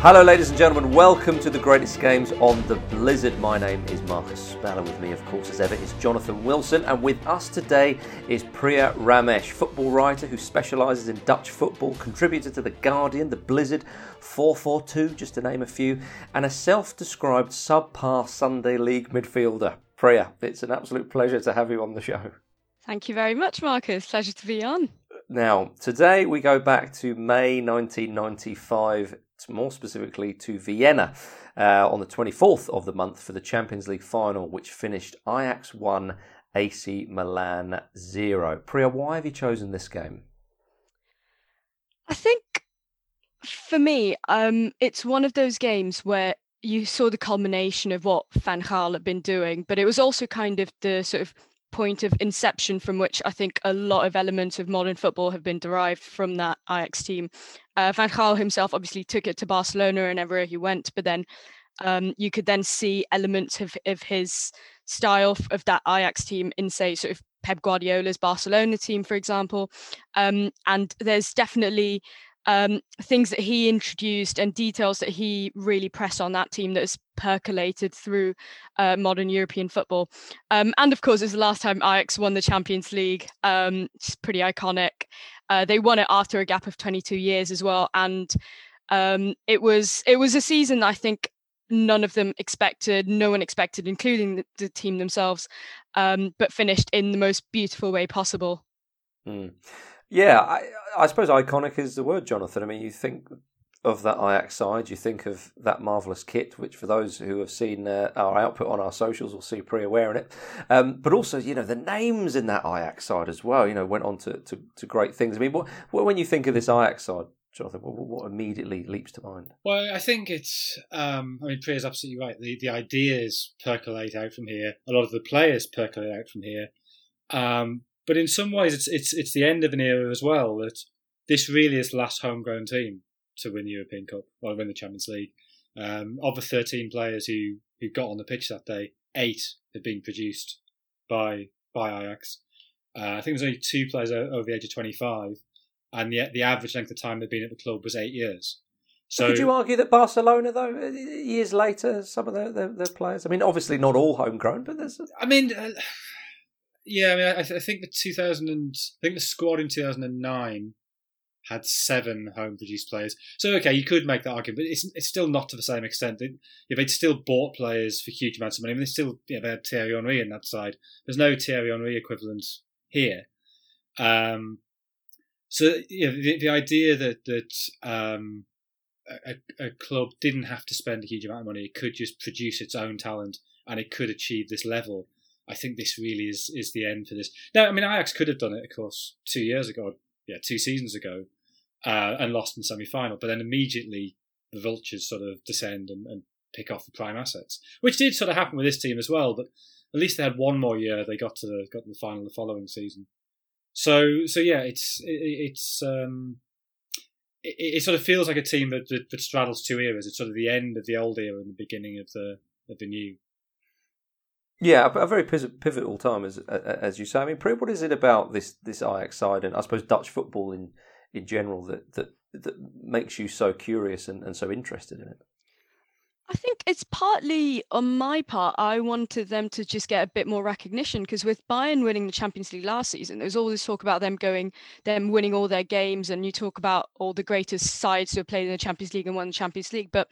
Hello, ladies and gentlemen. Welcome to the greatest games on the Blizzard. My name is Marcus Speller. With me, of course, as ever, is Jonathan Wilson. And with us today is Priya Ramesh, football writer who specialises in Dutch football, contributor to The Guardian, The Blizzard, 442, just to name a few, and a self described subpar Sunday League midfielder. Priya, it's an absolute pleasure to have you on the show. Thank you very much, Marcus. Pleasure to be on. Now, today we go back to May 1995 more specifically to Vienna uh, on the 24th of the month for the Champions League final, which finished Ajax 1, AC Milan 0. Priya, why have you chosen this game? I think for me, um, it's one of those games where you saw the culmination of what Van Gaal had been doing, but it was also kind of the sort of point of inception from which I think a lot of elements of modern football have been derived from that Ajax team. Uh, Van Gaal himself obviously took it to Barcelona and everywhere he went, but then um, you could then see elements of, of his style of that Ajax team in, say, sort of Pep Guardiola's Barcelona team, for example. Um, and there's definitely um, things that he introduced and details that he really pressed on that team that has percolated through uh, modern European football. Um, and of course, it's the last time Ajax won the Champions League. Um, it's pretty iconic. Uh, they won it after a gap of 22 years as well, and um, it was it was a season I think none of them expected, no one expected, including the, the team themselves, um, but finished in the most beautiful way possible. Mm. Yeah, I, I suppose iconic is the word, Jonathan. I mean, you think of that Ajax side, you think of that marvellous kit, which for those who have seen uh, our output on our socials will see Pri wearing it. Um, but also, you know, the names in that Ajax side as well, you know, went on to, to, to great things. I mean, what, when you think of this Ajax side, Jonathan, what, what immediately leaps to mind? Well, I think it's, um, I mean, Priya's absolutely right. The, the ideas percolate out from here. A lot of the players percolate out from here. Um, but in some ways, it's it's it's the end of an era as well. That this really is the last homegrown team to win the European Cup or win the Champions League. Um, of the 13 players who, who got on the pitch that day, eight had been produced by by Ajax. Uh, I think there's only two players over the age of 25, and the the average length of time they've been at the club was eight years. So, could you argue that Barcelona, though, uh, years later, some of their, their, players? I mean, obviously not all homegrown, but there's. I mean, uh, yeah, I mean, I, I, think the 2000 and I think the squad in 2009 had seven home produced players. So okay, you could make that argument, but it's it's still not to the same extent. They, yeah, they'd still bought players for huge amounts of money. I mean, they still yeah, they had Thierry Henry in that side. There's no Thierry Henry equivalent here. Um, so yeah, the, the idea that that um, a, a club didn't have to spend a huge amount of money, it could just produce its own talent, and it could achieve this level I think this really is is the end for this. Now, I mean, Ajax could have done it, of course, two years ago, yeah, two seasons ago, uh, and lost in semi final. But then immediately the vultures sort of descend and, and, pick off the prime assets, which did sort of happen with this team as well. But at least they had one more year. They got to the got to the final the following season. So so yeah, it's it, it's um, it, it, sort of feels like a team that, that, that straddles two eras. It's sort of the end of the old era and the beginning of the of the new. Yeah, a, very pivotal time, as as you say. I mean, what is it about this this Ajax side, and I suppose Dutch football in in general, that that that makes you so curious and, and so interested in it? I think it's partly on my part. I wanted them to just get a bit more recognition because with Bayern winning the Champions League last season, there was all this talk about them going, them winning all their games, and you talk about all the greatest sides who have played in the Champions League and won the Champions League. But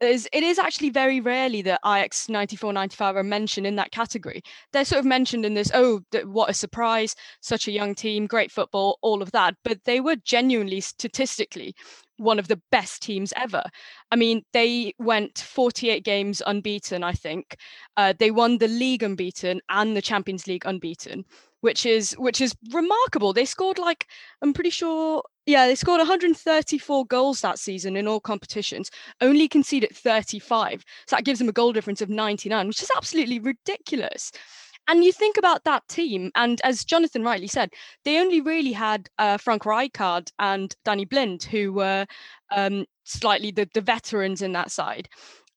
is it is actually very rarely that Ajax 94 95 are mentioned in that category. They're sort of mentioned in this, oh, what a surprise, such a young team, great football, all of that. But they were genuinely statistically one of the best teams ever. I mean, they went 48 games unbeaten, I think. Uh, they won the league unbeaten and the Champions League unbeaten which is which is remarkable. They scored like I'm pretty sure yeah, they scored 134 goals that season in all competitions, only conceded 35. So that gives them a goal difference of 99, which is absolutely ridiculous. And you think about that team, and as Jonathan rightly said, they only really had uh, Frank Rijkaard and Danny Blind, who were um, slightly the, the veterans in that side.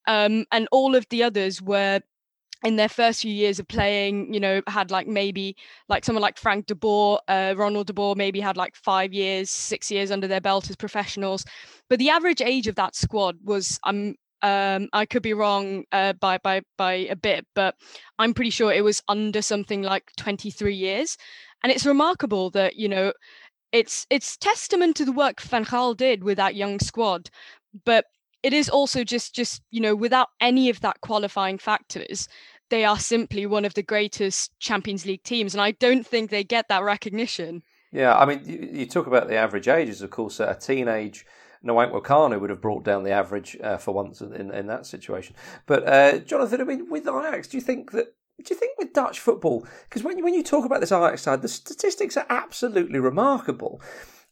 Um, and all of the others were in their first few years of playing, you know, had like maybe like someone like Frank de Boer, uh, Ronald de Boer maybe had like five years, six years under their belt as professionals. But the average age of that squad was, I'm, um, I could be wrong uh, by by by a bit, but I'm pretty sure it was under something like 23 years. And it's remarkable that you know, it's it's testament to the work Van Gaal did with that young squad, but it is also just just you know without any of that qualifying factors they are simply one of the greatest champions league teams and i don't think they get that recognition yeah i mean you, talk about the average ages of course a teenage Nwankwo Kanu would have brought down the average uh, for once in, in that situation. But uh, Jonathan, I mean, with Ajax, do you think that do you think with Dutch football? Because when you, when you talk about this Ajax side, the statistics are absolutely remarkable.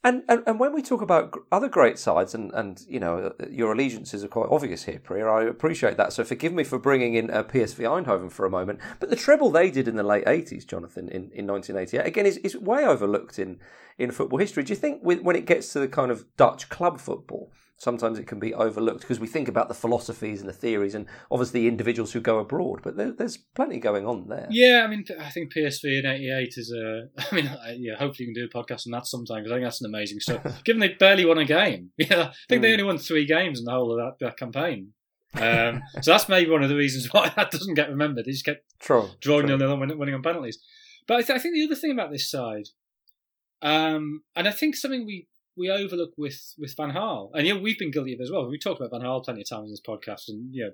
And, and and when we talk about other great sides, and, and you know your allegiances are quite obvious here, Priya. I appreciate that. So forgive me for bringing in uh, PSV Eindhoven for a moment. But the treble they did in the late eighties, Jonathan, in, in 1988, again is, is way overlooked in, in football history. Do you think with, when it gets to the kind of Dutch club football, sometimes it can be overlooked because we think about the philosophies and the theories and obviously the individuals who go abroad. But there, there's plenty going on there. Yeah, I mean, I think PSV in '88 is a. I mean, yeah, hopefully you can do a podcast on that sometime because I think that's an amazing story. Given they barely won a game, yeah, I think mm. they hmm. only won three games in the whole of that, that campaign. Um, so that's maybe one of the reasons why that doesn't get remembered. They just kept true, drawing true. nil winning, winning on penalties. But I, th- I think the other thing about this side, um, and I think something we we overlook with with Van Gaal, and know, we've been guilty of as well. We talked about Van Gaal plenty of times in this podcast, and you know,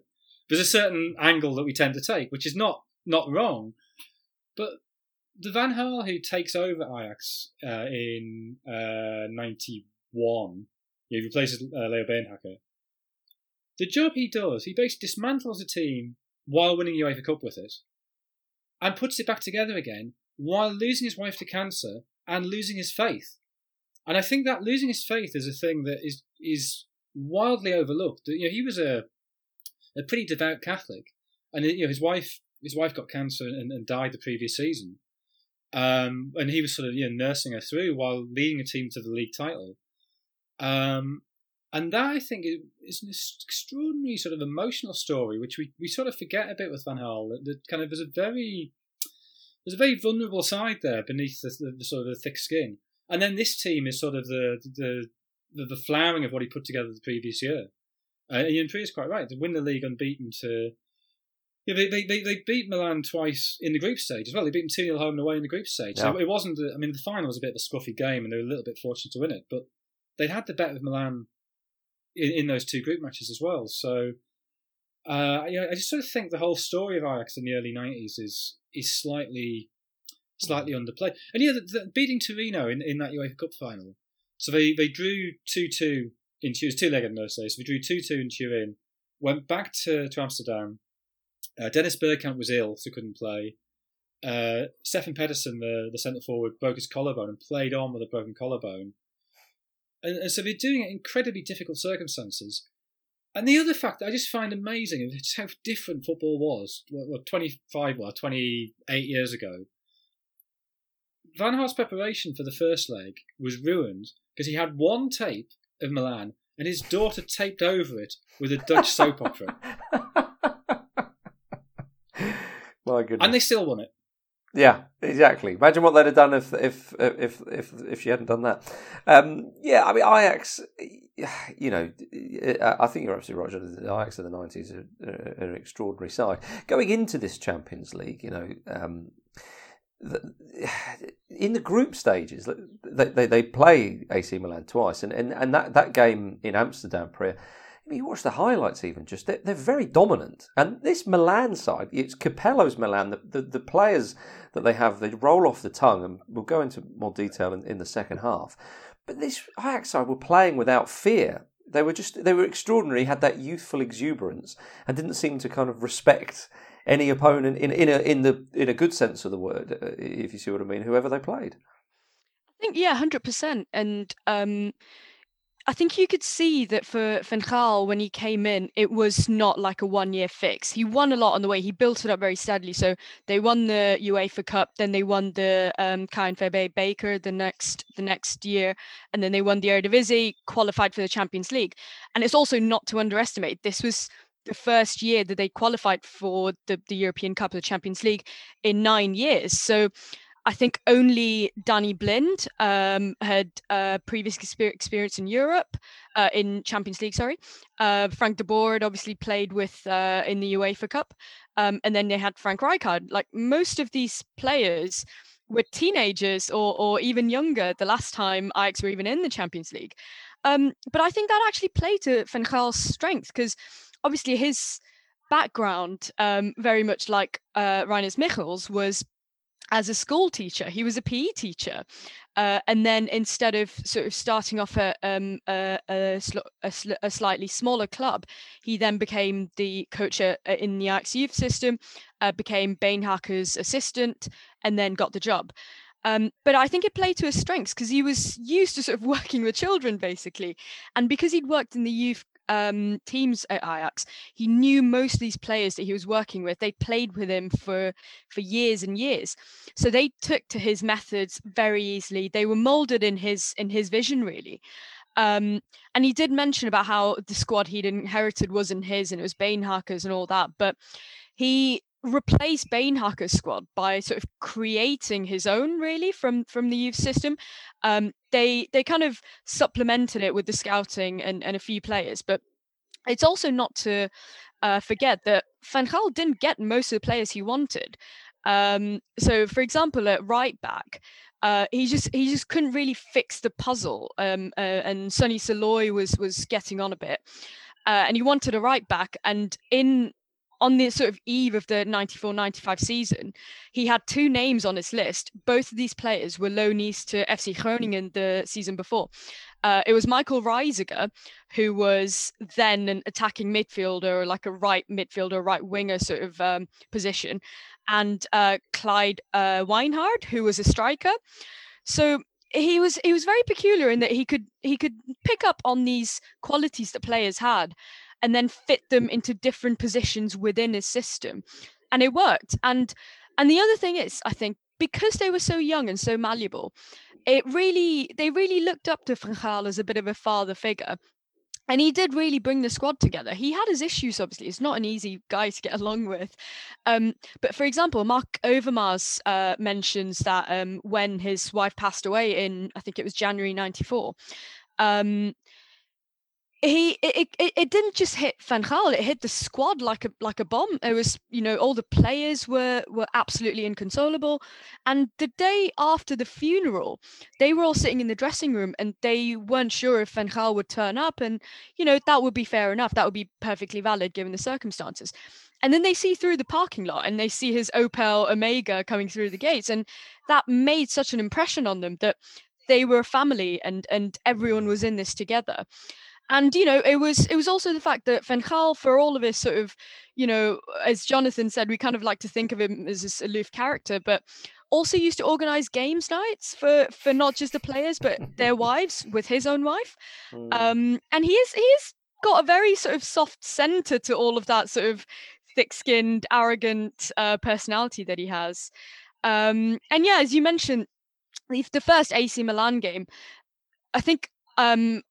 there's a certain angle that we tend to take, which is not not wrong, but the Van Gaal who takes over Ajax uh, in '91, uh, he replaces uh, Leo Beenhakker. The job he does, he basically dismantles a team while winning UEFA Cup with it, and puts it back together again while losing his wife to cancer and losing his faith. And I think that losing his faith is a thing that is is wildly overlooked. You know, he was a a pretty devout Catholic, and you know his wife his wife got cancer and, and died the previous season, um, and he was sort of you know nursing her through while leading a team to the league title. Um, and that I think is an extraordinary sort of emotional story, which we, we sort of forget a bit with Van Gaal. That, that kind of there's a very there's a very vulnerable side there beneath the, the, the sort of the thick skin. And then this team is sort of the the the, the flowering of what he put together the previous year. Uh, and Ian is quite right. To win the league unbeaten to yeah, they, they, they, they beat Milan twice in the group stage as well. They beat them 2 0 home and away in the group stage. Yeah. So it wasn't, I mean, the final was a bit of a scruffy game and they were a little bit fortunate to win it, but they had the bet with Milan in, in those two group matches as well. So, uh, yeah, I just sort of think the whole story of Ajax in the early 90s is is slightly slightly underplayed. And yeah, the, the, beating Torino in, in that UEFA Cup final. So they, they drew 2 2 in Turin, two legged in those days. So we drew 2 2 in Turin, went back to, to Amsterdam. Uh, Dennis Bergkamp was ill, so couldn't play. Uh, Stefan Pettersson, the, the centre forward, broke his collarbone and played on with a broken collarbone. And, and so they're doing it in incredibly difficult circumstances. And the other fact that I just find amazing is how different football was, what 25, well, 28 years ago Van Gaal's preparation for the first leg was ruined because he had one tape of Milan and his daughter taped over it with a Dutch soap opera. My goodness. And they still won it. Yeah, exactly. Imagine what they'd have done if if if if if she hadn't done that. Um, yeah, I mean Ajax. You know, I think you're absolutely right. The Ajax of the nineties are, are, an extraordinary side. Going into this Champions League, you know, um, in the group stages, they, they, they play AC Milan twice, and, and, and that, that game in Amsterdam, Priya, you watch the highlights even, just they're, they're, very dominant. And this Milan side, it's Capello's Milan, the, the, the, players that they have, they roll off the tongue, and we'll go into more detail in, in the second half. But this Ajax side were playing without fear. They were just, they were extraordinary, had that youthful exuberance, and didn't seem to kind of respect any opponent in in a in the in a good sense of the word, uh, if you see what I mean, whoever they played. I think yeah, hundred percent, and um, I think you could see that Van Gaal when he came in, it was not like a one-year fix. He won a lot on the way. He built it up very steadily. So they won the UEFA Cup, then they won the um, KNVB Beker the next the next year, and then they won the Eredivisie, qualified for the Champions League. And it's also not to underestimate. This was the first year that they qualified for the, the European Cup of the Champions League in nine years. So I think only Danny Blind um, had uh, previous experience in Europe, uh, in Champions League. Sorry, uh, Frank de Boer had obviously played with uh, in the UEFA Cup, um, and then they had Frank Rijkaard. Like most of these players were teenagers or or even younger the last time Ajax were even in the Champions League. Um, but I think that actually played to Van Gaal's strength because obviously his background, um, very much like uh, Rinus Michels, was as a school teacher. He was a PE teacher. Uh, and then instead of sort of starting off a, um, a, a, a, a, slightly smaller club, he then became the coach in the Ajax youth system, uh, became Beenhakker's assistant, and then got the job. Um, but I think it played to his strengths because he was used to sort of working with children, basically. And because he'd worked in the youth um, teams at Ajax, he knew most of these players that he was working with. They played with him for for years and years, so they took to his methods very easily. They were molded in his in his vision, really. Um, and he did mention about how the squad he'd inherited wasn't his and it was Beenhakker's and all that, but he replaced Beenhakker's squad by sort of creating his own really from from the youth system. Um, they they kind of supplemented it with the scouting and, and a few players, but it's also not to uh, forget that Van Gaal didn't get most of the players he wanted. Um, so, for example, at right back, uh, he just he just couldn't really fix the puzzle. Um, uh, and Sonny Silooy was was getting on a bit, uh, and he wanted a right back. And in on the sort of eve of the 94-95 season, he had two names on his list. Both of these players were loanees to FC Groningen the season before. Uh, it was Michael Reiziger, who was then an attacking midfielder, like a right midfielder, right winger sort of um, position, and uh, Clyde uh, Wijnhard, who was a striker. So he was he was very peculiar in that he could he could pick up on these qualities that players had and then fit them into different positions within his system and it worked and and the other thing is i think because they were so young and so malleable it really they really looked up to Van Gaal as a bit of a father figure and he did really bring the squad together. He had his issues, obviously. It's not an easy guy to get along with. Um, but for example, Marc Overmars uh, mentions that um, when his wife passed away in, I think it was January 94, um, he it, it, it didn't just hit Van Gaal, it hit the squad like a like a bomb. It was, you know, all the players were were absolutely inconsolable. And the day after the funeral, they were all sitting in the dressing room and they weren't sure if Van Gaal would turn up. And, you know, that would be fair enough. That would be perfectly valid given the circumstances. And then they see through the parking lot and they see his Opel Omega coming through the gates. And that made such an impression on them that they were a family and and everyone was in this together and you know it was it was also the fact that Van Gaal for all of his sort of you know as Jonathan said we kind of like to think of him as this aloof character but also used to organize games nights for for not just the players but their wives with his own wife mm. um and he is he's got a very sort of soft center to all of that sort of thick-skinned arrogant uh, personality that he has um and yeah as you mentioned the first AC Milan game I think um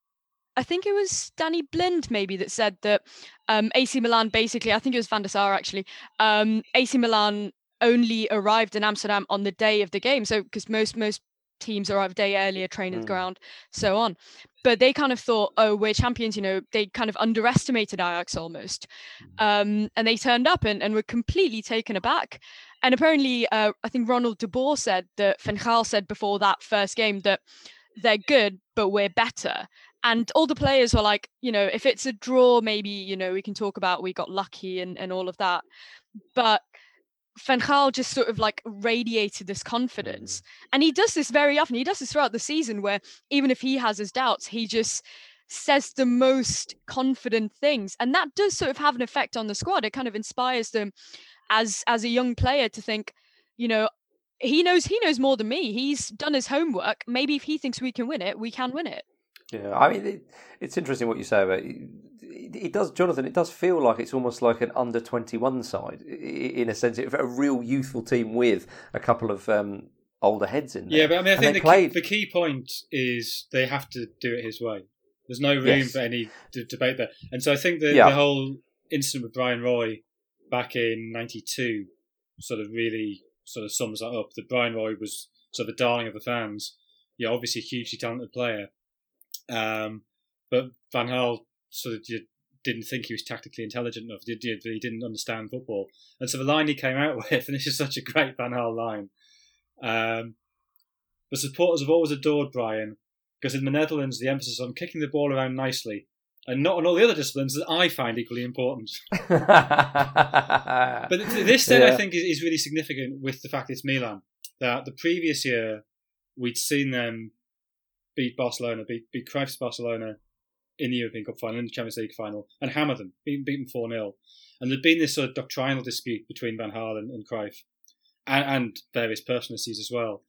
I think it was Danny Blind maybe that said that um, AC Milan basically, I think it was Van der Sar actually, um, AC Milan only arrived in Amsterdam on the day of the game. So because most most teams arrive a day earlier, train mm. the ground, so on. But they kind of thought, oh, we're champions. You know, they kind of underestimated Ajax almost, mm. um, and they turned up and, and were completely taken aback. And apparently, uh, I think Ronald de Boer said that Van Gaal said before that first game that they're good, but we're better and all the players were like, you know, if it's a draw, maybe you know we can talk about we got lucky and and all of that, but Van Gaal just sort of like radiated this confidence, mm. and he does this very often. He does this throughout the season, where even if he has his doubts, he just says the most confident things, and that does sort of have an effect on the squad. It kind of inspires them as as a young player to think, you know, he knows he knows more than me. He's done his homework. Maybe if he thinks we can win it, we can win it. Yeah, I mean, it, it's interesting what you say about it, it, does, Jonathan. It does feel like it's almost like an under twenty one side in a sense, a real youthful team with a couple of um, older heads in there. Yeah, but I mean, I think the, played... key, the key point is they have to do it his way. There's no room yes. for any d- debate there, and so I think the, yeah. the whole incident with Brian Roy back in '92 sort of really sort of sums that up. That Brian Roy was sort of the darling of the fans. Yeah, obviously a hugely talented player, um, but Van Gaal sort of didn't think he was tactically intelligent enough. Did he didn't understand football, and so the line he came out with, and this is such a great Van Gaal line. Um, the supporters have always adored Brian because in the Netherlands the emphasis on kicking the ball around nicely and not on all the other disciplines that I find equally important. but this then yeah. I think is, is really significant with the fact it's Milan. That the previous year we'd seen them beat Barcelona, beat, beat Cruyff's Barcelona in the European Cup final, in the Champions League final, and hammer them, beat, them 4 0. And there'd been this sort of doctrinal dispute between Van Gaal and, and Cruyff, and, and various personalities as well,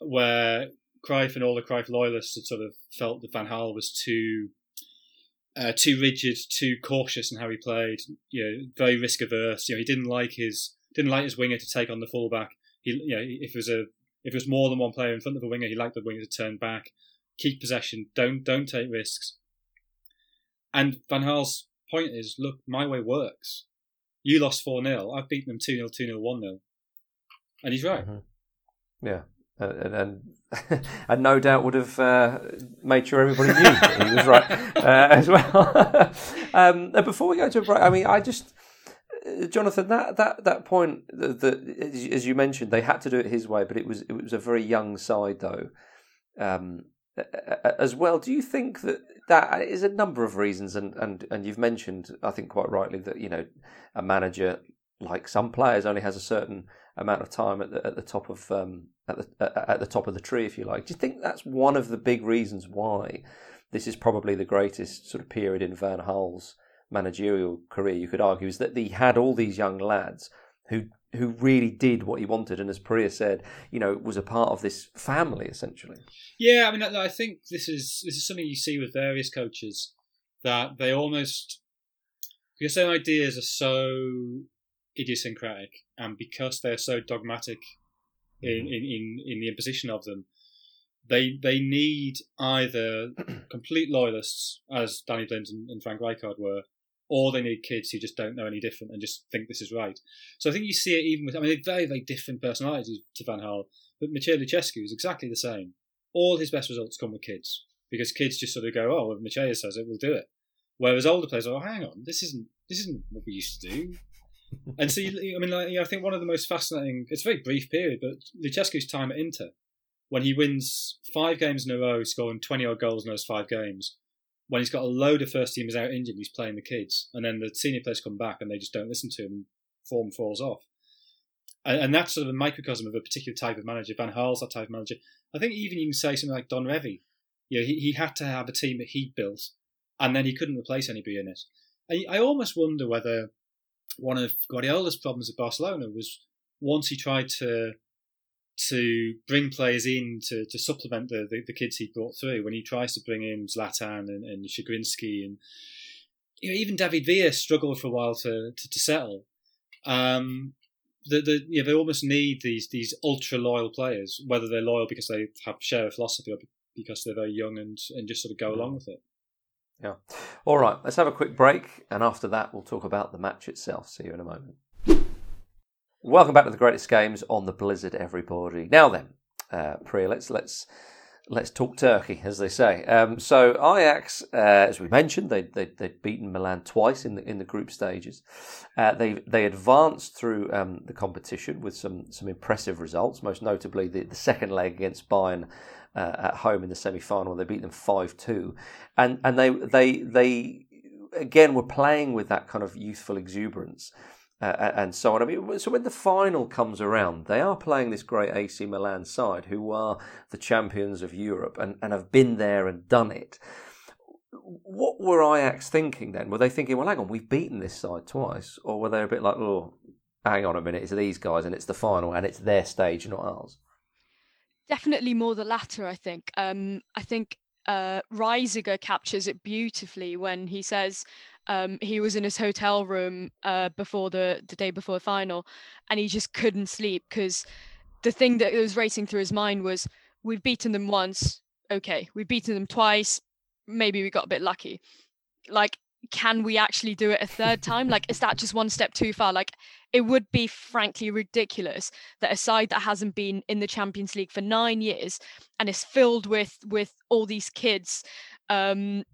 where Cruyff and all the Cruyff loyalists had sort of felt that Van Gaal was too uh, too rigid, too cautious in how he played. You know, very risk averse. You know, he didn't like his didn't like his winger to take on the fullback. He, you know, if it was a if there's more than one player in front of a winger, he liked the winger to turn back, keep possession, don't don't take risks. And Van Gaal's point is, look, my way works. You lost four 0 I've beaten them two 0 two 0 one 0 and he's right. Mm-hmm. Yeah, and, and and no doubt would have uh, made sure everybody knew that he was right uh, as well. um, before we go to a break, I mean, I just, uh, Jonathan, that that that point that, as you mentioned, they had to do it his way, but it was it was a very young side though. Um, as well, do you think that that is a number of reasons, and, and, and you've mentioned, I think quite rightly, that you know a manager like some players only has a certain amount of time at the at the top of um, at the at the top of the tree, if you like. Do you think that's one of the big reasons why this is probably the greatest sort of period in Van Gaal's managerial career? You could argue is that he had all these young lads who who really did what he wanted, and as Priya said, you know, was a part of this family essentially. Yeah, I mean, I think this is this is something you see with various coaches that they almost because their ideas are so idiosyncratic, and because they're so dogmatic in, mm-hmm. in, in, in the imposition of them, they they need either complete loyalists, as Danny Blind and, and Frank Rijkaard were, or they need kids who just don't know any different and just think this is right. So I think you see it even with, I mean, very, very different personalities to Van Gaal, but Mircea Lucescu is exactly the same. All his best results come with kids because kids just sort of go, oh, if Mircea says it, we'll do it. Whereas older players are, oh, hang on, this isn't this isn't what we used to do and so, you, I mean, like, I think one of the most fascinating, it's a very brief period, but Lucescu's time at Inter, when he wins five games in a row, scoring 20 odd goals in those five games, when he's got a load of first teamers out injured, he's playing the kids, and then the senior players come back and they just don't listen to him, form falls off. And, and that's sort of a microcosm of a particular type of manager. Van Gaal's that type of manager. I think even you can say something like Don Revie. You know, he, he had to have a team that he'd built, and then he couldn't replace anybody in it. I, I almost wonder whether one of Guardiola's problems at Barcelona was once he tried to to bring players in to, to supplement the, the, the kids he brought through. When he tries to bring in Zlatan and, and Chygrynskiy and you know, even David Villa struggled for a while to to, to settle. Um, the, the you know, they almost need these these ultra loyal players, whether they're loyal because they have share a philosophy or because they're very young and and just sort of go along with it. Yeah. All right, let's have a quick break, and after that, we'll talk about the match itself. See you in a moment. Welcome back to the greatest games on the Blizzard, everybody. Now then, uh, Priya, let's let's let's talk Turkey, as they say. Um, so Ajax, uh, as we mentioned, they they they'd beaten Milan twice in the in the group stages. Uh, they they advanced through um, the competition with some some impressive results, most notably the, the second leg against Bayern uh, at home in the semi final. They beat them five two, and and they they they again were playing with that kind of youthful exuberance. Uh, and so on. I mean, so when the final comes around, they are playing this great AC Milan side, who are the champions of Europe and, and have been there and done it. What were Ajax thinking then? Were they thinking, well, hang on, we've beaten this side twice, or were they a bit like, oh, hang on a minute, it's these guys and it's the final and it's their stage, not ours? Definitely more the latter, I think. Um, I think uh, Reiziger captures it beautifully when he says um, he was in his hotel room uh, before the, the day before the final and he just couldn't sleep because the thing that was racing through his mind was we've beaten them once, okay, we've beaten them twice, maybe we got a bit lucky. Like can we actually do it a third time? Like, is that just one step too far? Like, it would be frankly ridiculous that a side that hasn't been in the Champions League for nine years and is filled with with all these kids um,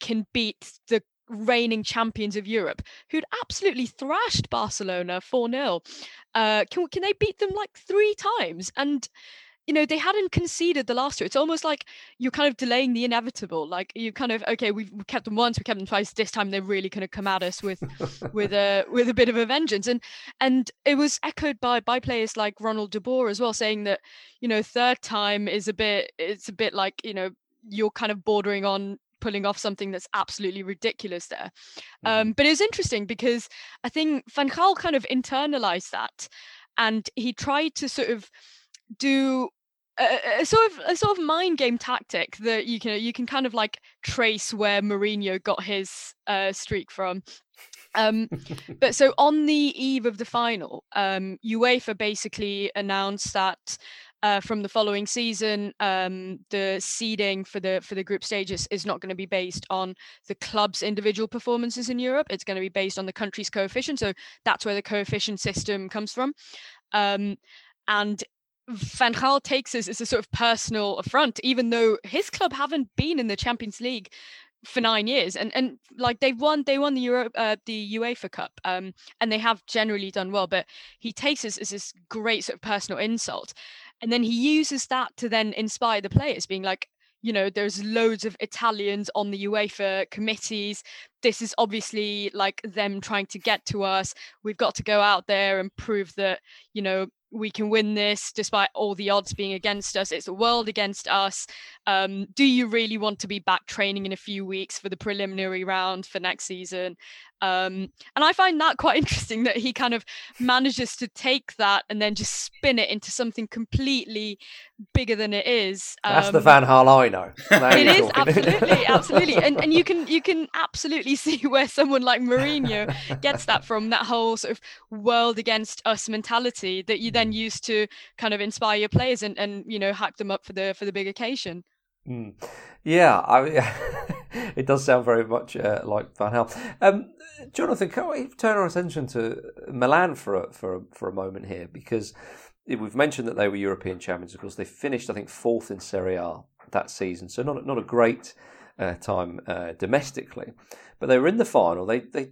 can beat the reigning champions of Europe, who'd absolutely thrashed Barcelona 4 0. Uh, can, can they beat them like three times? And you know they hadn't conceded the last two it's almost like you're kind of delaying the inevitable like you kind of okay we've kept them once we kept them twice this time they're really going to come at us with with a with a bit of a vengeance and and it was echoed by by players like ronald de boer as well saying that you know third time is a bit it's a bit like you know you're kind of bordering on pulling off something that's absolutely ridiculous there mm-hmm. um, but it was interesting because i think van gaal kind of internalized that and he tried to sort of do a, a, sort of a sort of mind game tactic that you can you can kind of like trace where Mourinho got his uh, streak from. Um, but so on the eve of the final, um, UEFA basically announced that uh, from the following season, um, the seeding for the for the group stages is not going to be based on the club's individual performances in Europe. It's going to be based on the country's coefficient. So that's where the coefficient system comes from. Um, and Van Gaal takes this as a sort of personal affront, even though his club haven't been in the Champions League for nine years, and and like they've won, they won the Euro, uh, the UEFA Cup, um, and they have generally done well. But he takes this as this great sort of personal insult, and then he uses that to then inspire the players, being like, you know, there's loads of Italians on the UEFA committees. This is obviously like them trying to get to us. We've got to go out there and prove that, you know, we can win this despite all the odds being against us. It's the world against us. Um, do you really want to be back training in a few weeks for the preliminary round for next season? Um, and I find that quite interesting that he kind of manages to take that and then just spin it into something completely bigger than it is. Um, That's the um, Van Gaal I know. it is absolutely, absolutely, and and you can you can absolutely see where someone like Mourinho gets that from. That whole sort of world against us mentality that you then use to kind of inspire your players and and you know hype them up for the for the big occasion. Mm. Yeah, I, it does sound very much uh, like Van Gaal. Um, Jonathan, can we turn our attention to Milan for a, for a, for a moment here? Because we've mentioned that they were European champions. Of course, they finished, I think, fourth in Serie A that season, so not not a great uh, time uh, domestically, but they were in the final. They they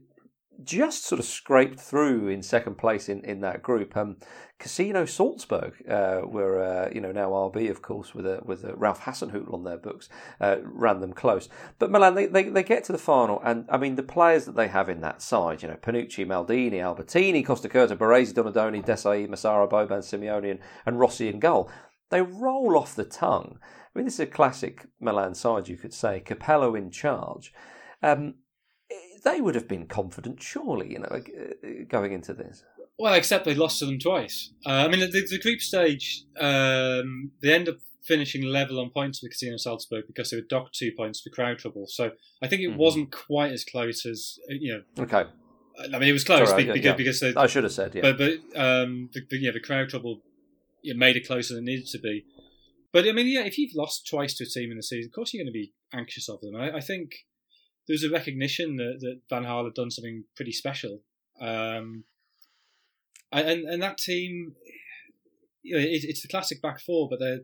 just sort of scraped through in second place in, in that group. Um, Casino Salzburg uh, were uh, you know now RB of course with a, with a Ralph Hasenhüttl on their books uh, ran them close. But Milan they, they, they get to the final and I mean the players that they have in that side you know Panucci, Maldini, Albertini, Costacurta, Baresi, Donadoni, Desailly, Massaro, Boban, Simone and, and Rossi in goal. They roll off the tongue. I mean this is a classic Milan side you could say. Capello in charge. Um, they would have been confident, surely, you know, uh, going into this. Well, except they lost to them twice. Uh, I mean, the, the group stage, um, they end up finishing level on points with Casino Salzburg because they were docked two points for crowd trouble. So I think it mm-hmm. wasn't quite as close as uh, you know. Okay. I mean, it was close Sorry, because, yeah. because they, I should have said yeah. But but um, the, the, yeah, the crowd trouble it made it closer than it needed to be. But I mean, yeah, if you've lost twice to a team in the season, of course you're going to be anxious of them. I, I think there's a recognition that, that Van Gaal had done something pretty special. Um, and and that team, you know, it, it's the classic back four, but they're,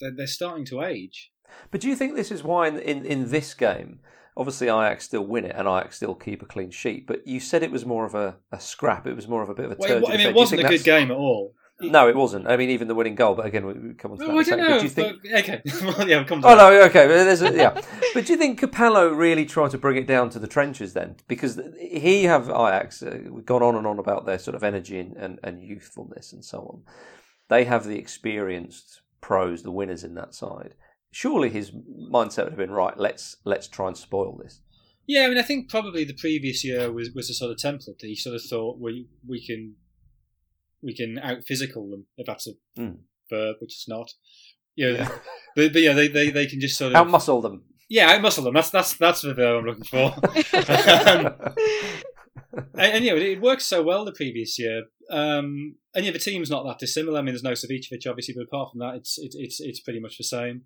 they're, they're starting to age. But do you think this is why in in, in this game? Obviously, Ajax still win it, and Ajax still keep a clean sheet. But you said it was more of a, a scrap. It was more of a bit of a. Well, I mean, it wasn't a good game at all. No, it wasn't. I mean, even the winning goal. But again, we come on to that. I don't know. Do you think... But, okay, well, yeah, come. oh no, okay. But there's a, yeah. but do you think Capello really tried to bring it down to the trenches then? Because he have Ajax uh, we've gone on and on about their sort of energy and, and, and youthfulness and so on. They have the experienced pros, the winners in that side. Surely his mindset would have been right. Let's let's try and spoil this. Yeah, I mean, I think probably the previous year was was a sort of template that he sort of thought we we can we can out physical them if that's a mm. verb, which is not. You know, yeah, but, but, yeah, they, they, they can just sort of outmuscle them. Yeah, out muscle them. That's that's that's the verb I'm looking for. um, and, and, yeah, it, worked so well the previous year. Um, and yeah, the team's not that dissimilar. I mean, there's no Savicevic obviously, but apart from that, it's it, it's it's pretty much the same.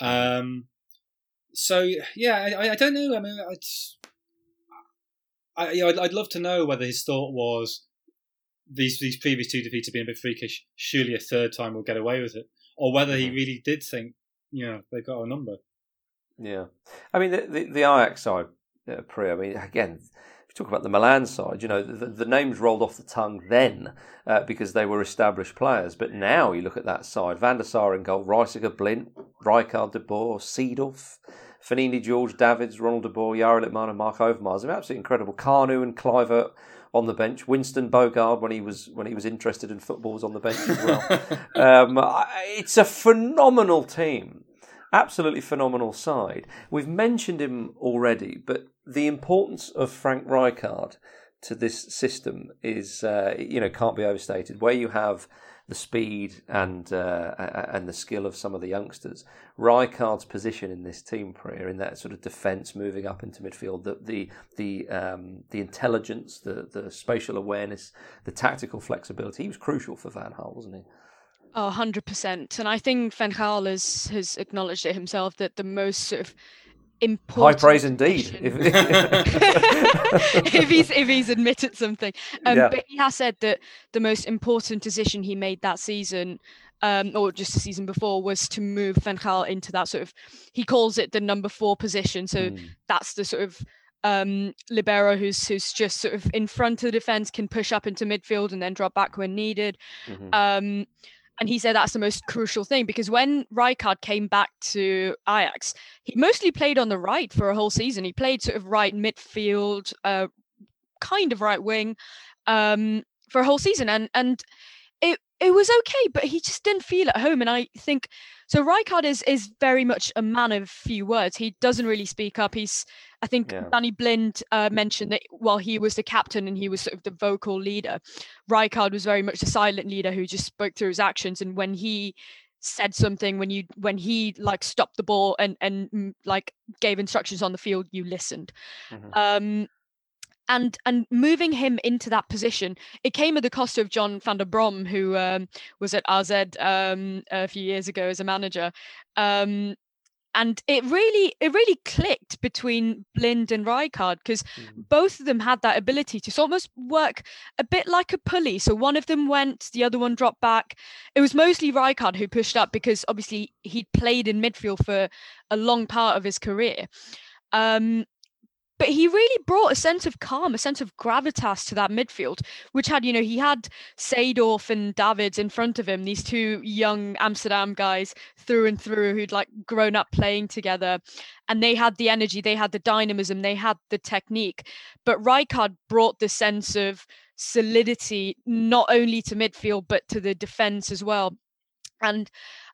Um, so yeah, I, I don't know. I mean, it's I, you know, I'd, I'd love to know whether his thought was these these previous two defeats have been a bit freakish. Surely a third time we'll get away with it, or whether he really did think, you know, they've got our number. Yeah, I mean the the, the Ajax side, uh, Pri. I mean again, if you talk about the Milan side, you know the, the names rolled off the tongue then uh, because they were established players, but now you look at that side: Van der Sar in goal, Reiziger, Blind, Rijkaard, De Boer, Seedorf. Finidi, George, Davids, Ronald De Boer, Jari Litmanen, and Marc Overmars. Mean, absolutely incredible. Kanu and Kluivert on the bench. Winston Bogarde, when he was when he was interested in football, was on the bench as well. um, it's a phenomenal team absolutely phenomenal side. We've mentioned him already, but the importance of Frank Rijkaard to this system is, uh, you know, can't be overstated. Where you have the speed and uh, and the skill of some of the youngsters, Rijkaard's position in this team, Priya, in that sort of defence, moving up into midfield, the the the um, the intelligence, the the spatial awareness, the tactical flexibility, he was crucial for Van Gaal, wasn't he? Oh, 100%. And I think Van Gaal has, has acknowledged it himself that the most sort of important high praise indeed if, if, he's if he's admitted something um, yeah. but he has said that the most important decision he made that season um, or just the season before was to move Van Gaal into that sort of he calls it the number four position so mm. that's the sort of um, libero who's who's just sort of in front of the defense can push up into midfield and then drop back when needed mm-hmm. um, and he said that's the most crucial thing because when Rijkaard came back to Ajax, he mostly played on the right for a whole season. He played sort of right midfield, uh, kind of right wing, um, for a whole season, and and it was okay, but he just didn't feel at home. And I think so. Rijkaard is is very much a man of few words. He doesn't really speak up. He's I think yeah. Danny Blind uh, mentioned that while he was the captain and he was sort of the vocal leader, Rijkaard was very much the silent leader who just spoke through his actions. And when he said something, when you when he like stopped the ball and and mm, like gave instructions on the field, you listened. Mm-hmm. Um, and and moving him into that position, it came at the cost of John van der Brom, who um, was at AZ um, a few years ago as a manager. Um, and it really it really clicked between Blind and Rijkaard because mm. both of them had that ability to almost work a bit like a pulley. So one of them went, the other one dropped back. It was mostly Rijkaard who pushed up because obviously he'd played in midfield for a long part of his career. Um, but he really brought a sense of calm, a sense of gravitas to that midfield, which had, you know, he had Seedorf and Davids in front of him, these two young Amsterdam guys through and through who'd like grown up playing together. And they had the energy, they had the dynamism, they had the technique. But Rijkaard brought the sense of solidity, not only to midfield, but to the defense as well. And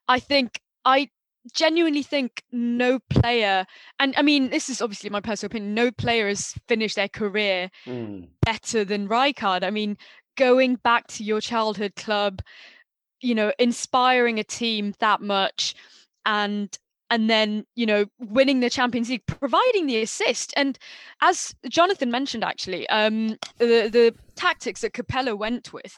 I think I genuinely think no player, and I mean, this is obviously my personal opinion, no player has finished their career mm. better than Rijkaard. I mean, going back to your childhood club, you know, inspiring a team that much and and then you know winning the champions league providing the assist and as jonathan mentioned actually um the the tactics that capello went with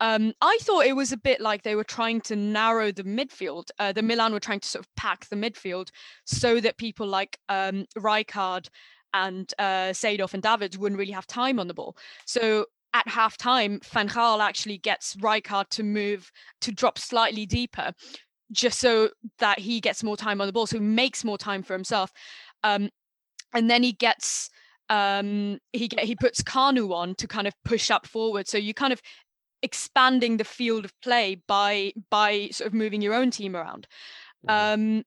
um, I thought it was a bit like they were trying to narrow the midfield. Uh, the Milan were trying to sort of pack the midfield so that people like um, Rijkaard and uh, and Davids wouldn't really have time on the ball. So at half time, Van Gaal actually gets Rijkaard to move to drop slightly deeper just so that he gets more time on the ball. So he makes more time for himself. Um, and then he gets um he get he puts Kanu on to kind of push up forward so you kind of expanding the field of play by by sort of moving your own team around. Mm-hmm. Um,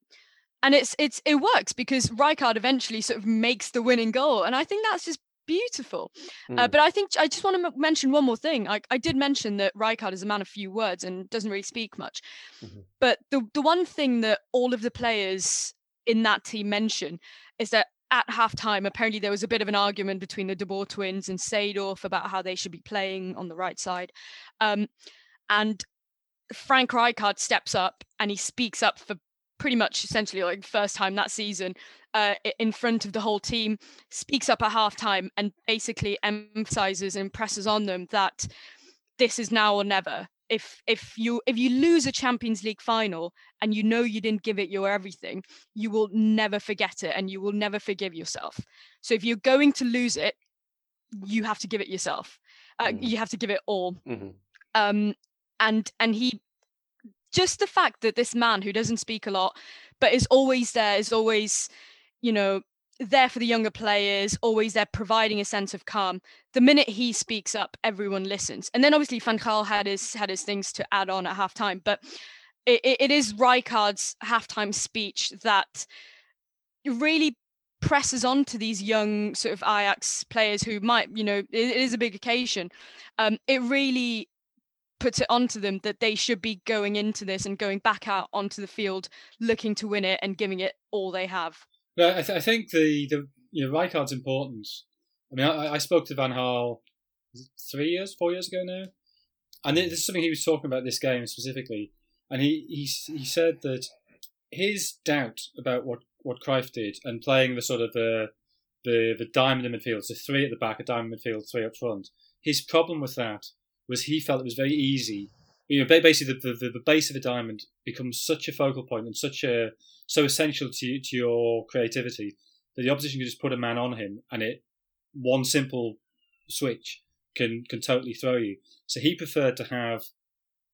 and it's it's it works because Rijkaard eventually sort of makes the winning goal, and I think that's just beautiful. Uh, mm. Uh, but I think I just want to m- mention one more thing. I, I did mention that Rijkaard is a man of few words and doesn't really speak much. Mm-hmm. But the the one thing that all of the players in that team mention is that at halftime, apparently there was a bit of an argument between the De Boer twins and Seedorf about how they should be playing on the right side. Um, and Frank Rijkaard steps up and he speaks up for pretty much essentially like first time that season uh, in front of the whole team, speaks up at halftime and basically emphasizes and presses on them that this is now or never if if you if you lose a champions league final and you know you didn't give it your everything you will never forget it and you will never forgive yourself so if you're going to lose it you have to give it yourself. Uh, Mm. You have to give it all. Mhm. Um, and and he just the fact that this man who doesn't speak a lot but is always there is always you know there for the younger players always there providing a sense of calm the minute he speaks up everyone listens and then obviously van gaal had his had his things to add on at halftime but it, it, is Rijkaard's halftime speech that really presses on to these young sort of Ajax players who might, you know, it, it is a big occasion. Um, it really puts it onto them that they should be going into this and going back out onto the field looking to win it and giving it all they have. I, th- I think the, the you know Rijkaard's importance. I mean, I, I spoke to Van it three years, four years ago now, and this is something he was talking about this game specifically, and he he he said that his doubt about what what Cruyff did and playing the sort of the the the diamond in midfield, so three at the back, a diamond midfield, three up front. His problem with that was he felt it was very easy. You know, basically the, the the base of a diamond becomes such a focal point and such a so essential to to your creativity that the opposition can just put a man on him and it one simple switch can can totally throw you. So he preferred to have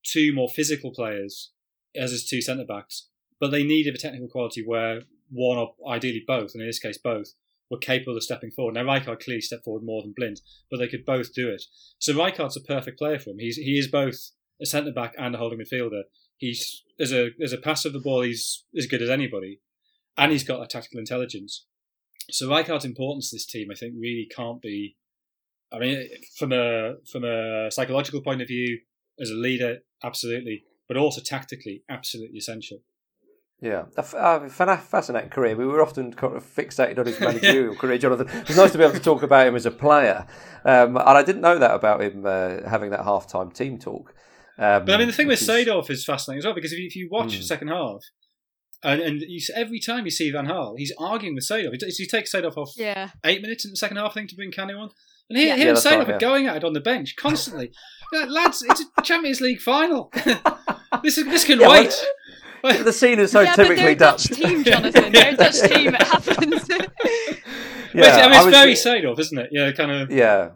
two more physical players as his two centre backs, but they needed a technical quality where one or ideally both, and in this case both, were capable of stepping forward. Now Rijkaard clearly stepped forward more than Blind, but they could both do it. So Rijkaard's a perfect player for him. He's he is both a centre back and a holding midfielder. He's as a as a passer of the ball, he's as good as anybody, and he's got a tactical intelligence. So Rijkaard's importance to this team, I think, really can't be. I mean, from a from a psychological point of view, as a leader, absolutely, but also tactically, absolutely essential. Yeah, a uh, fascinating career. We were often kind of fixated on his managerial career, Jonathan. It's nice to be able to talk about him as a player, um, and I didn't know that about him uh, having that halftime team talk. Um, But I mean, the thing with which is- Seedorf is fascinating as well because if you, if you watch Mm. the second half, and, and you, every time you see Van Gaal, he's arguing with Seedorf. He, he takes Seedorf off Yeah. eight minutes in the second half, I think, to bring Kanu on. And he, Yeah. him Yeah, and that's Seedorf right, are going at it on the bench constantly. Yeah, lads, it's a Champions League final. this is, this can Yeah, wait. the scene is so yeah, typically a Dutch Dutch. team, Jonathan. They're a Dutch team. It happens. But I mean, I it's was- very Seedorf, isn't it? Yeah, kind of. Yeah.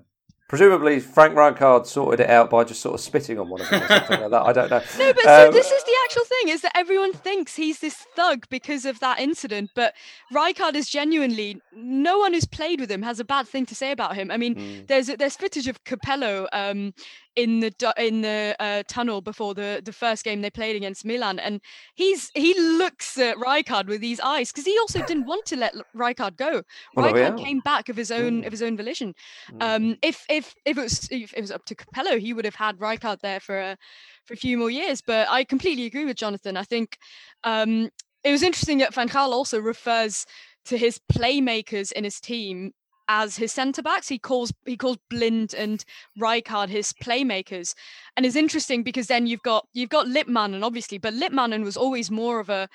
Presumably, Frank Rijkaard sorted it out by just sort of spitting on one of them or something like that. I don't know. No, but Um, so this is the actual thing: is that everyone thinks he's this thug because of that incident, but Rijkaard is genuinely no one who's played with him has a bad thing to say about him. I mean, Mm. there's there's footage of Capello um, in the in the uh, tunnel before the the first game they played against Milan, and he's he looks at Rijkaard with these eyes because he also didn't want to let Rijkaard go. Well, Rijkaard are. came back of his own Mm. of his own volition. Mm. Um, if if if it was if it was up to Capello, he would have had Rijkaard there for a for a few more years. But I completely agree with Jonathan. I think um, it was interesting that Van Gaal also refers to his playmakers in his team as his centre backs. He calls he calls Blind and Rijkaard his playmakers, and it's interesting because then you've got you've got Litmanen obviously, but Litmanen was always more of a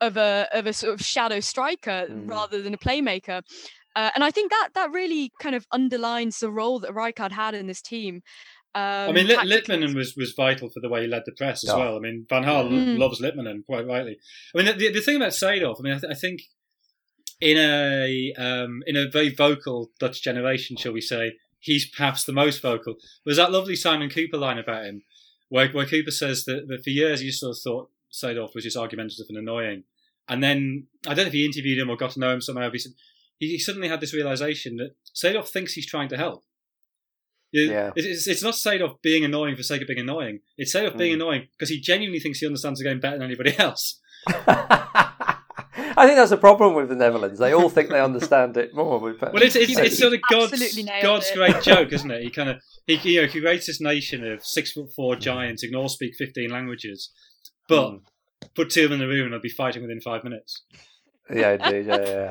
of a of a sort of shadow striker Mm. rather than a playmaker. Uh, and I think that that really kind of underlines the role that Rijkaard had in this team. Um, I mean, Lit- Litmanen was, was vital for the way he led the press as Yeah. well. I mean, Van Gaal Mm. loves Litmanen quite rightly. I mean, the, the thing about Seedorf, I mean, I, th- I think in a um, in a very vocal Dutch generation, shall we say, he's perhaps the most vocal. There's that lovely Simon Kuper line about him, where, where Cooper says that, that for years he sort of thought Seedorf was just argumentative and annoying, and then I don't know if he interviewed him or got to know him somehow. But he, he suddenly had this realization that Seedorf thinks he's trying to help. Yeah. It's, it's, not Seedorf being annoying for sake of being annoying. It's Seedorf being Mm. annoying because he genuinely thinks he understands the game better than anybody else. I think that's the problem with the Netherlands. They all think they understand it more. But Well, it's it's, You've it's sort of God's God's it. great joke, isn't it? He kind of he you know he creates this nation of six foot four giants, who can all speak fifteen languages, but Mm. put two of them in the room and they'll be fighting within five minutes. yeah, indeed, yeah, yeah.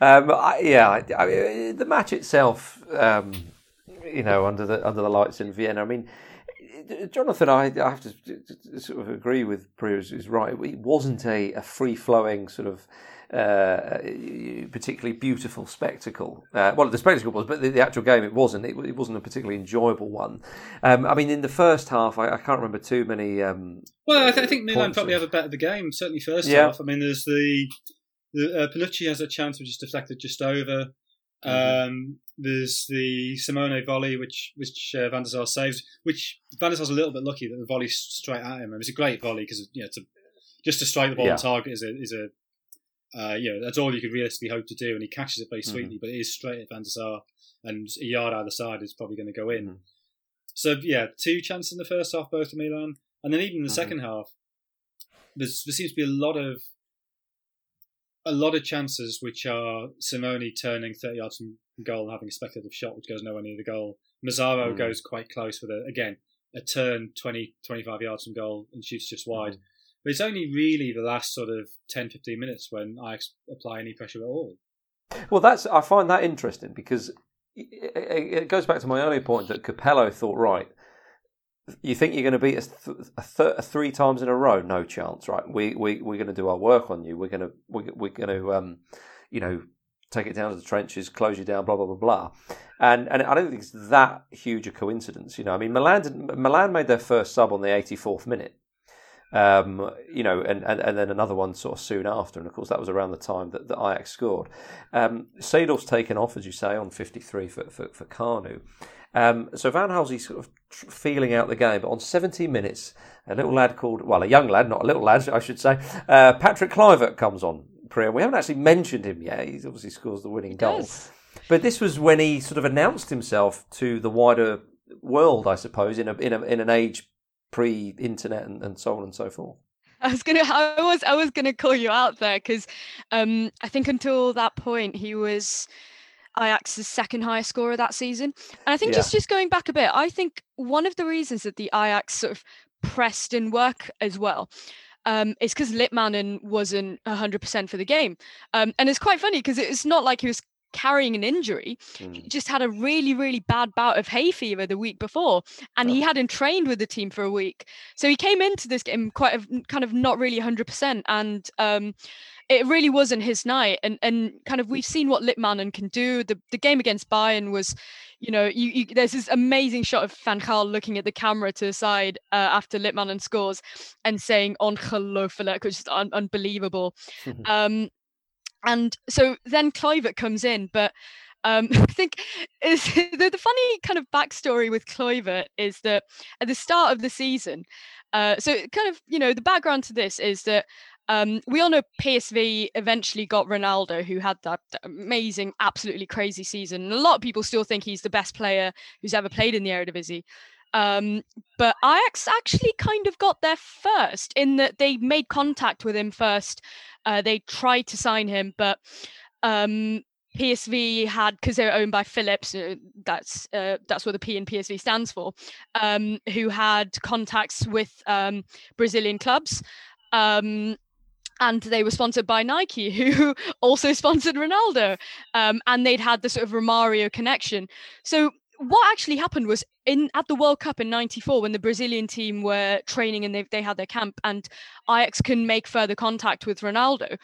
Um, I, yeah, I, I mean, the match itself, um, you know, under the under the lights in Vienna. I mean, Jonathan, I, I have to sort of agree with Prius is right. It wasn't a, a free flowing sort of. Uh, particularly beautiful spectacle. Uh, well, the spectacle was, but the, the actual game it wasn't. It, it wasn't a particularly enjoyable one. Um, I mean, in the first half, I, I can't remember too many. Um, Well, I, th- I think Milan probably have a better the game. Certainly first Yeah. half. I mean, there's the, the uh, has a chance which is deflected just over. Mhm. Um, there's the Simone volley, which which uh, Van der Sar saves, which Van der Sar's a little bit lucky that the volley straight at him. It was a great volley because you know, to, just to strike the ball Yeah. on target is a is a uh, you know that's all you could realistically hope to do, and he catches it very Mm-hmm. sweetly, but it is straight at Van der Sar, and a yard either side is probably going to go in. Mhm. So yeah, two chances in the first half, both to Milan, and then even in the Mhm. second half, there's, there seems to be a lot of a lot of chances which are Simone turning 30 yards from goal and having a speculative shot which goes nowhere near the goal. Massaro Mm. goes quite close with a again a turn 20 25 yards from goal and shoots just wide. Mhm. But it's only really the last sort of 10 15 minutes when I apply any pressure at all. Well, that's I find that interesting because it, goes back to my earlier point that Capello thought right. You think you're going to beat us th- a th- three times in a row? No chance, right? We we we're going to do our work on you. We're going to we, we're going to um, you know take it down to the trenches, close you down, blah blah blah blah. And and I don't think it's that huge a coincidence. You know, I mean, Milan did, Milan made their first sub on the 84th minute. Um, you know, and, and, and then another one sort of soon after, and of course that was around the time that, that Ajax scored. Um, taken off, as you say, on 53 for, for, for Kanu. Um, so Van Halsey's sort of feeling out the game, but on 17 minutes, a little lad called, well, a young lad, not a little lad, I should say, uh, Patrick Kluivert comes on. We haven't actually mentioned him yet. He obviously scores the winning goal. Does. But this was when he sort of announced himself to the wider world, I suppose, in a in a in an age pre-internet and, and so on and so forth. I was gonna, I was, I was gonna call you out there because um, I think until that point he was Ajax's second highest scorer that season, and I think Yeah. just just going back a bit, I think one of the reasons that the Ajax sort of pressed in work as well um, is because Litmanen wasn't hundred percent for the game, um, and it's quite funny because it's not like he was carrying an injury. He Mm. just had a really really bad bout of hay fever the week before and he Oh. hadn't trained with the team for a week. So he came into this game quite a, kind of not really 100% and um it really wasn't his night and and kind of we've seen what Litmanen can do. The the game against Bayern was you know you, you there's this amazing shot of Van Gaal looking at the camera to the side uh, after Litmanen scores and saying ongelooflijk which is un- unbelievable. Um and so then Kluivert comes in, but um, I think is the, the funny kind of backstory with Kluivert is that at the start of the season, uh, so kind of you know the background to this is that um, we all know PSV eventually got Ronaldo, who had that amazing, absolutely crazy season. And a lot of people still think he's the best player who's ever played in the Eredivisie. Um, but Ajax actually kind of got there first in that they made contact with him first. Uh, they tried to sign him, but um, PSV had because they were owned by Philips. Uh, that's uh, that's what the P in PSV stands for. Um, who had contacts with um, Brazilian clubs. Um, and they were sponsored by Nike, who also sponsored Ronaldo, um, and they'd had the sort of Romario connection. So what actually happened was in at the World Cup in '94 when the Brazilian team were training and they they had their camp, and Ajax can make further contact with Ronaldo,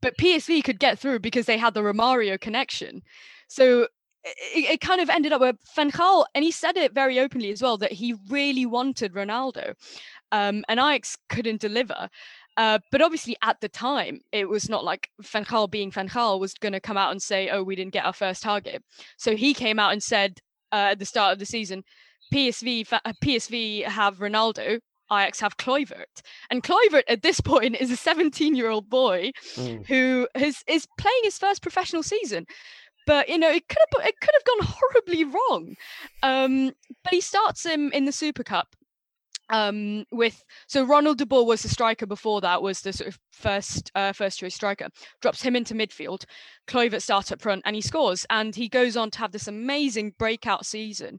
but PSV could get through because they had the Romario connection. So it, it kind of ended up where Van Gaal, and he said it very openly as well that he really wanted Ronaldo, um, and Ajax couldn't deliver. Uh, but obviously, at the time, it was not like Van Gaal being Van Gaal was going to come out and say, "Oh, we didn't get our first target." So he came out and said uh, at the start of the season, "PSV, uh, PSV have Ronaldo, Ajax have Kluivert," and Kluivert at this point is a 17-year-old boy Mm. who has is playing his first professional season. But you know, it could have it could have gone horribly wrong. Um, but he starts him in the Super Cup um with so Ronald de Boer was the striker before that was the sort of first uh, first choice striker drops him into midfield Kluivert starts up front and he scores and he goes on to have this amazing breakout season.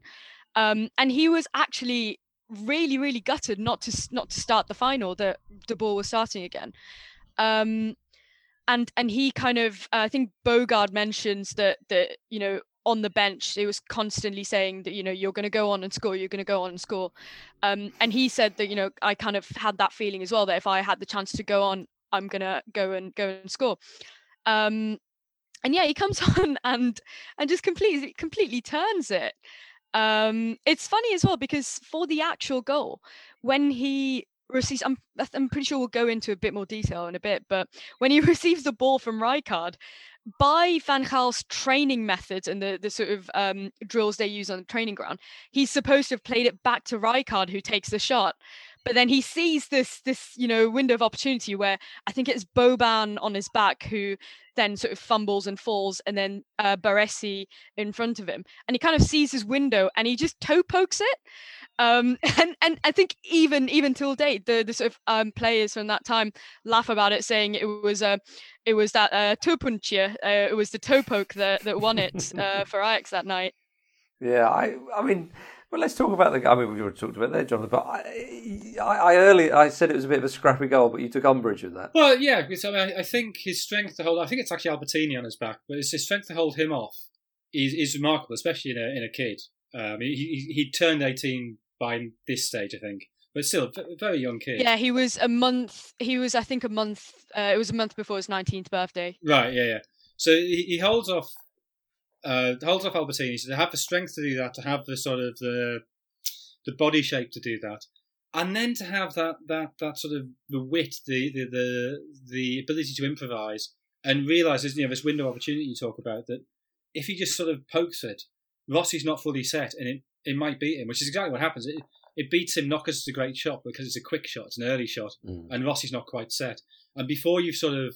Um and he was actually really really gutted not to not to start the final that de Boer was starting again. Um and and he kind of uh, I think Bogarde mentions that that you know on the bench he was constantly saying that you know you're going to go on and score you're going to go on and score. Um, and he said that you know I kind of had that feeling as well that if I had the chance to go on I'm going to go and go and score. Um, and yeah he comes on and and just completely completely turns it. Um, it's funny as well because for the actual goal when he receives, I'm I'm pretty sure we'll go into a bit more detail in a bit, but when he receives the ball from Rijkaard, by Van Gaal's training methods and the, the sort of um, drills they use on the training ground, he's supposed to have played it back to Rijkaard, who takes the shot. But then he sees this this you know window of opportunity where I think it's Boban on his back who then sort of fumbles and falls, and then uh, Baresi in front of him, and he kind of sees his window and he just toe pokes it. Um, and and I think even even till date, the the sort of um, players from that time laugh about it, saying it was a uh, it was that uh, Topuntje, uh, it was the toe poke that that won it uh, for Ajax that night. Yeah, I I mean well, let's talk about the. I mean, we've already talked about that, Jonathan. But I, I, I early I said it was a bit of a scrappy goal, but you took umbrage with that. Well, yeah, because I, mean, I think his strength to hold. I think it's actually Albertini on his back, but it's his strength to hold him off is is remarkable, especially in a in a kid. Um, he, he he turned eighteen by this stage, I think, but still a very young kid. Yeah, he was a month. He was, I think, a month. Uh, it was a month before his nineteenth birthday. Right. Yeah. Yeah. So he, he holds off uh, holds off Albertini. So to have the strength to do that, to have the sort of the the body shape to do that, and then to have that that that sort of the wit, the the the, the ability to improvise and realize there's you know this window opportunity you talk about that if he just sort of pokes it, Rossi's not fully set and it, it might beat him, which is exactly what happens. It, it beats him not because it's a great shot, because it's a quick shot, it's an early shot, mm. and Rossi's not quite set. And before you've sort of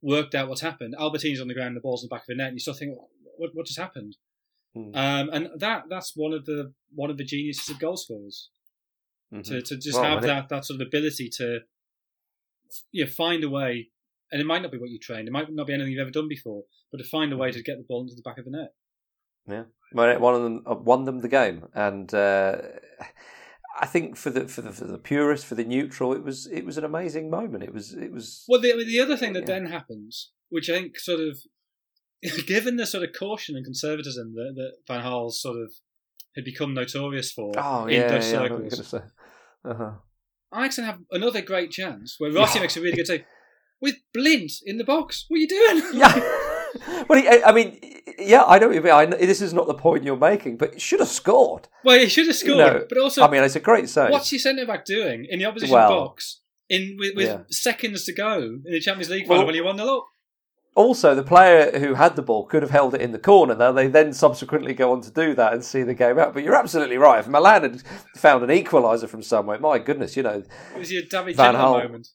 worked out what's happened, Albertini's on the ground, the ball's in the back of the net, and you still think, what, what just happened? Mm. Um, and that that's one of the one of the geniuses of goal scorers. Mm-hmm. To, to just well, have that, it... that sort of ability to you know, find a way, and it might not be what you trained, it might not be anything you've ever done before, but to find a way mm-hmm. to get the ball into the back of the net. Yeah, well, one of them uh, won them the game, and uh, I think for the for the for the purist, for the neutral, it was it was an amazing moment. It was it was. Well, the the other thing that yeah. then happens, which I think sort of given the sort of caution and conservatism that, that Van Gaal sort of had become notorious for oh, in yeah, Dutch yeah, circles, uh-huh. Ajax have another great chance where Rossi yeah. makes a really good save with Blind in the box. What are you doing? Yeah. well, I mean, yeah, I know what you mean. I, this is not the point you're making, but he should have scored. Well, he should have scored, you know, but also, I mean, it's a great save. What's your centre back doing in the opposition well, box in with, with yeah. seconds to go in the Champions League final well, when you won the lot? Also, the player who had the ball could have held it in the corner. Now they then subsequently go on to do that and see the game out. But you're absolutely right. If Milan had found an equaliser from somewhere, my goodness, you know, it was your David Van Gaal moment.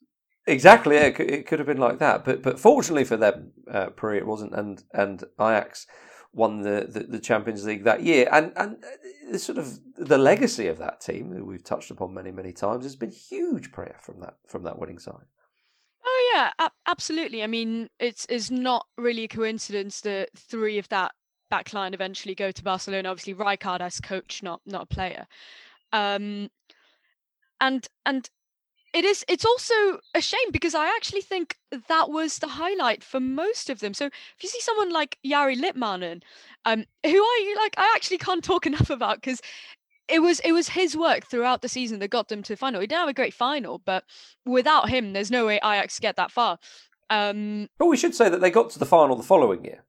Exactly, yeah, it, could have been like that. But but fortunately for them, uh, it wasn't, and and Ajax won the, the, the, Champions League that year. And and the sort of the legacy of that team that we've touched upon many many times has been huge. Priya from that from that winning side. Oh yeah, a- absolutely. I mean, it's it's not really a coincidence that three of that back line eventually go to Barcelona. Obviously, Rijkaard as coach, not not a player. Um, and and it is it's also a shame because I actually think that was the highlight for most of them. So if you see someone like Jari Litmanen, um, who I like, I actually can't talk enough about because it was it was his work throughout the season that got them to the final. He didn't have a great final, but without him, there's no way Ajax get that far. Um, but we should say that they got to the final the following year.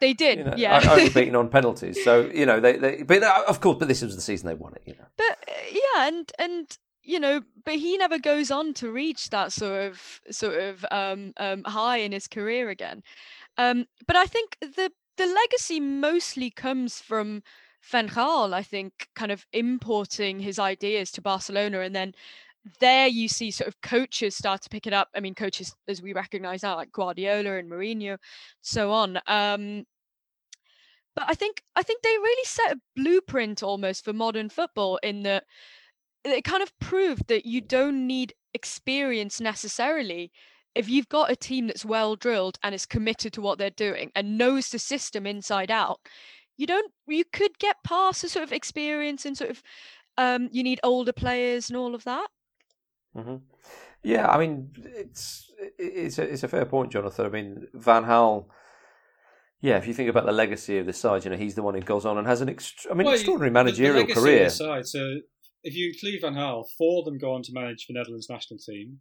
They did, you know, yeah. only beaten on penalties. So you know they, they, but uh, of course, but this was the season they won it. You know, but uh, yeah, and and you know, but he never goes on to reach that sort of sort of um, um, high in his career again. Um, but I think the the legacy mostly comes from Gaal, I think, kind of importing his ideas to Barcelona and then there you see sort of coaches start to pick it up. I mean, coaches as we recognize now, like Guardiola and Mourinho, so on. Um, but I think I think they really set a blueprint almost for modern football in that it kind of proved that you don't need experience necessarily if you've got a team that's well drilled and is committed to what they're doing and knows the system inside out you don't you could get past the sort of experience and sort of um, you need older players and all of that. Mm-hmm. Yeah, I mean it's it's a, it's a fair point, Jonathan. I mean Van Gaal. Yeah, if you think about the legacy of the side, you know he's the one who goes on and has an ext- I mean well, extraordinary managerial the, the career. side, so if you include Van Gaal, four of them go on to manage the Netherlands national team.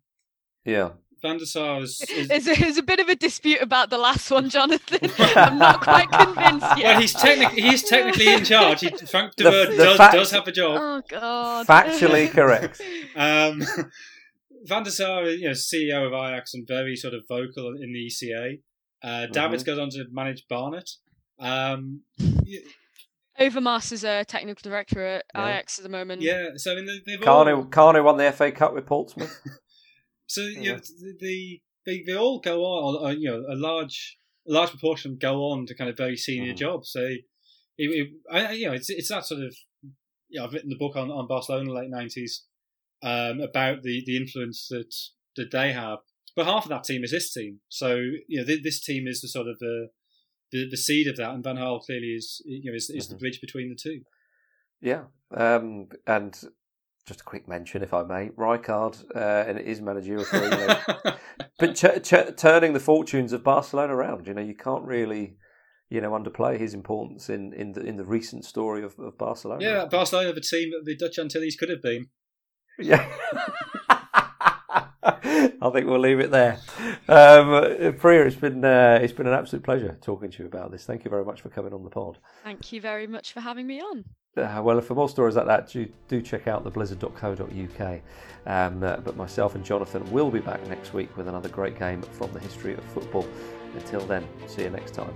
Yeah, Van der Sar is. is there's, a, there's a bit of a dispute about the last one, Jonathan. I'm not quite convinced yet. well, he's technically he's technically in charge. He, Frank de Boer does, fact- does have a job. Oh God. Factually correct. Um, Van der Sar, you know, CEO of Ajax and very sort of vocal in the ECA. Uh, Davids goes on to manage Barnet. Um, y- Overmars is a technical director at Yeah. Ajax at the moment. yeah, so I mean, they- they've all, Kanu, Kanu won the FA Cup with Portsmouth. So you know, the, the they, they all go on, or, or, you know, a large a large proportion go on to kind of very senior Mhm. jobs. So, it, it, I, you know, it's it's that sort of. Yeah, I've written the book on, on Barcelona in the late nineties um, about the, the influence that that they have. But half of that team is this team. So you know, th- this team is the sort of the, the the seed of that, and Van Gaal clearly is you know is, is the Mhm. bridge between the two. Yeah, um, and just a quick mention, if I may, Rijkaard uh, in his managerial career, you know, but ch- ch- turning the fortunes of Barcelona around. You know, you can't really, you know, underplay his importance in, in the in the recent story of, of Barcelona. yeah, Barcelona, the team that the Dutch Antilles could have been. Yeah. I think we'll leave it there. Um, Priya, it's been uh, it's been an absolute pleasure talking to you about this. Thank you very much for coming on the pod. Thank you very much for having me on. Uh, well, for more stories like that, do, do check out theblizzard.co.uk. Um, uh, but myself and Jonathan will be back next week with another great game from the history of football. Until then, see you next time.